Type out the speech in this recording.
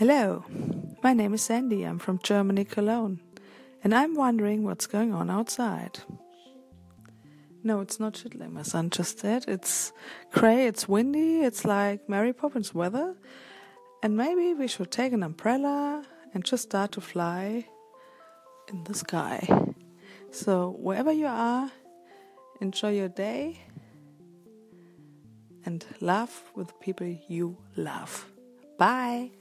Hello, my name is Sandy. I'm from Germany, Cologne, and I'm wondering what's going on outside. No, it's not shitling, my son just said. It's grey, it's windy, it's like Mary Poppins weather, and maybe we should take an umbrella and just start to fly in the sky. So, wherever you are, enjoy your day and laugh with the people you love. Bye.